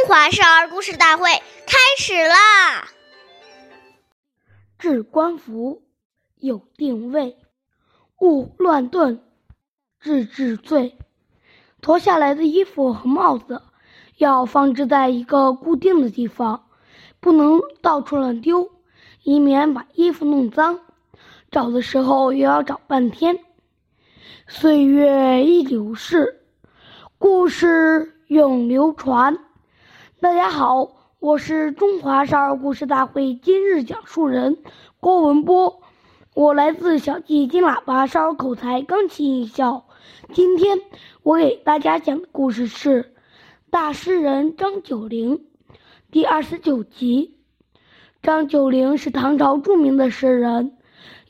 中华少儿故事大会开始啦！置冠服有定位，勿乱顿，致治罪。脱下来的衣服和帽子要放置在一个固定的地方，不能到处乱丢，以免把衣服弄脏。找的时候也要找半天。岁月易流逝，故事永流传。大家好，我是中华少儿故事大会今日讲述人郭文波，我来自小季金喇叭少儿口才钢琴艺校。今天我给大家讲的故事是《大诗人张九龄》第二十九集。张九龄是唐朝著名的诗人，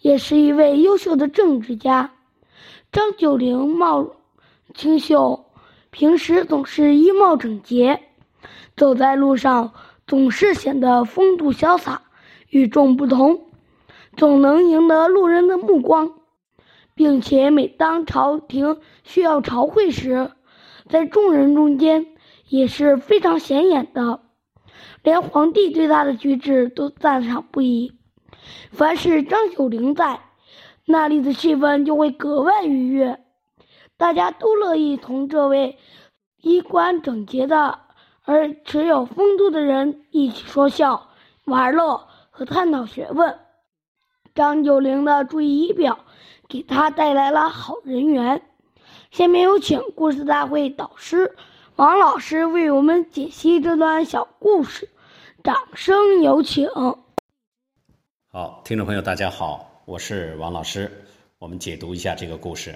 也是一位优秀的政治家。张九龄貌清秀，平时总是衣帽整洁。走在路上，总是显得风度潇洒、与众不同，总能赢得路人的目光，并且每当朝廷需要朝会时，在众人中间也是非常显眼的，连皇帝对他的举止都赞赏不已。凡是张九龄在，那里的气氛就会格外愉悦，大家都乐意同这位衣冠整洁的。而持有风度的人一起说笑、玩乐和探讨学问。张九龄的注意仪表给他带来了好人缘。下面有请故事大会导师王老师为我们解析这段小故事，掌声有请。好，听众朋友，大家好，我是王老师，我们解读一下这个故事。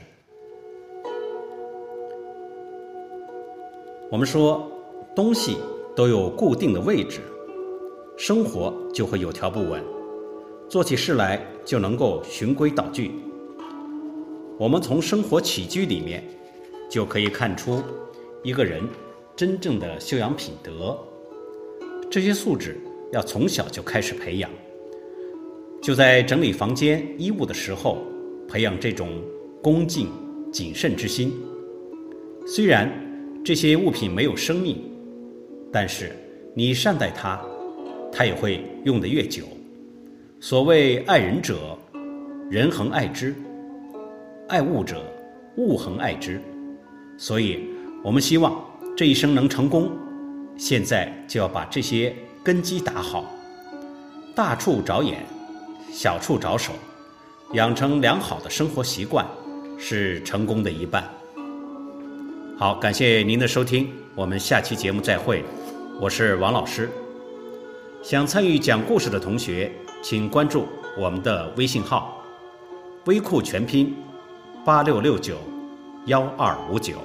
我们说。东西都有固定的位置，生活就会有条不紊，做起事来就能够循规蹈矩。我们从生活起居里面就可以看出一个人真正的修养品德。这些素质要从小就开始培养，就在整理房间衣物的时候，培养这种恭敬谨慎之心。虽然这些物品没有生命。但是，你善待它，它也会用得越久。所谓爱人者，人恒爱之；爱物者，物恒爱之。所以，我们希望这一生能成功，现在就要把这些根基打好。大处着眼，小处着手，养成良好的生活习惯，是成功的一半。好，感谢您的收听，我们下期节目再会。我是王老师，想参与讲故事的同学，请关注我们的微信号“微库全拼八六六九幺二五九”。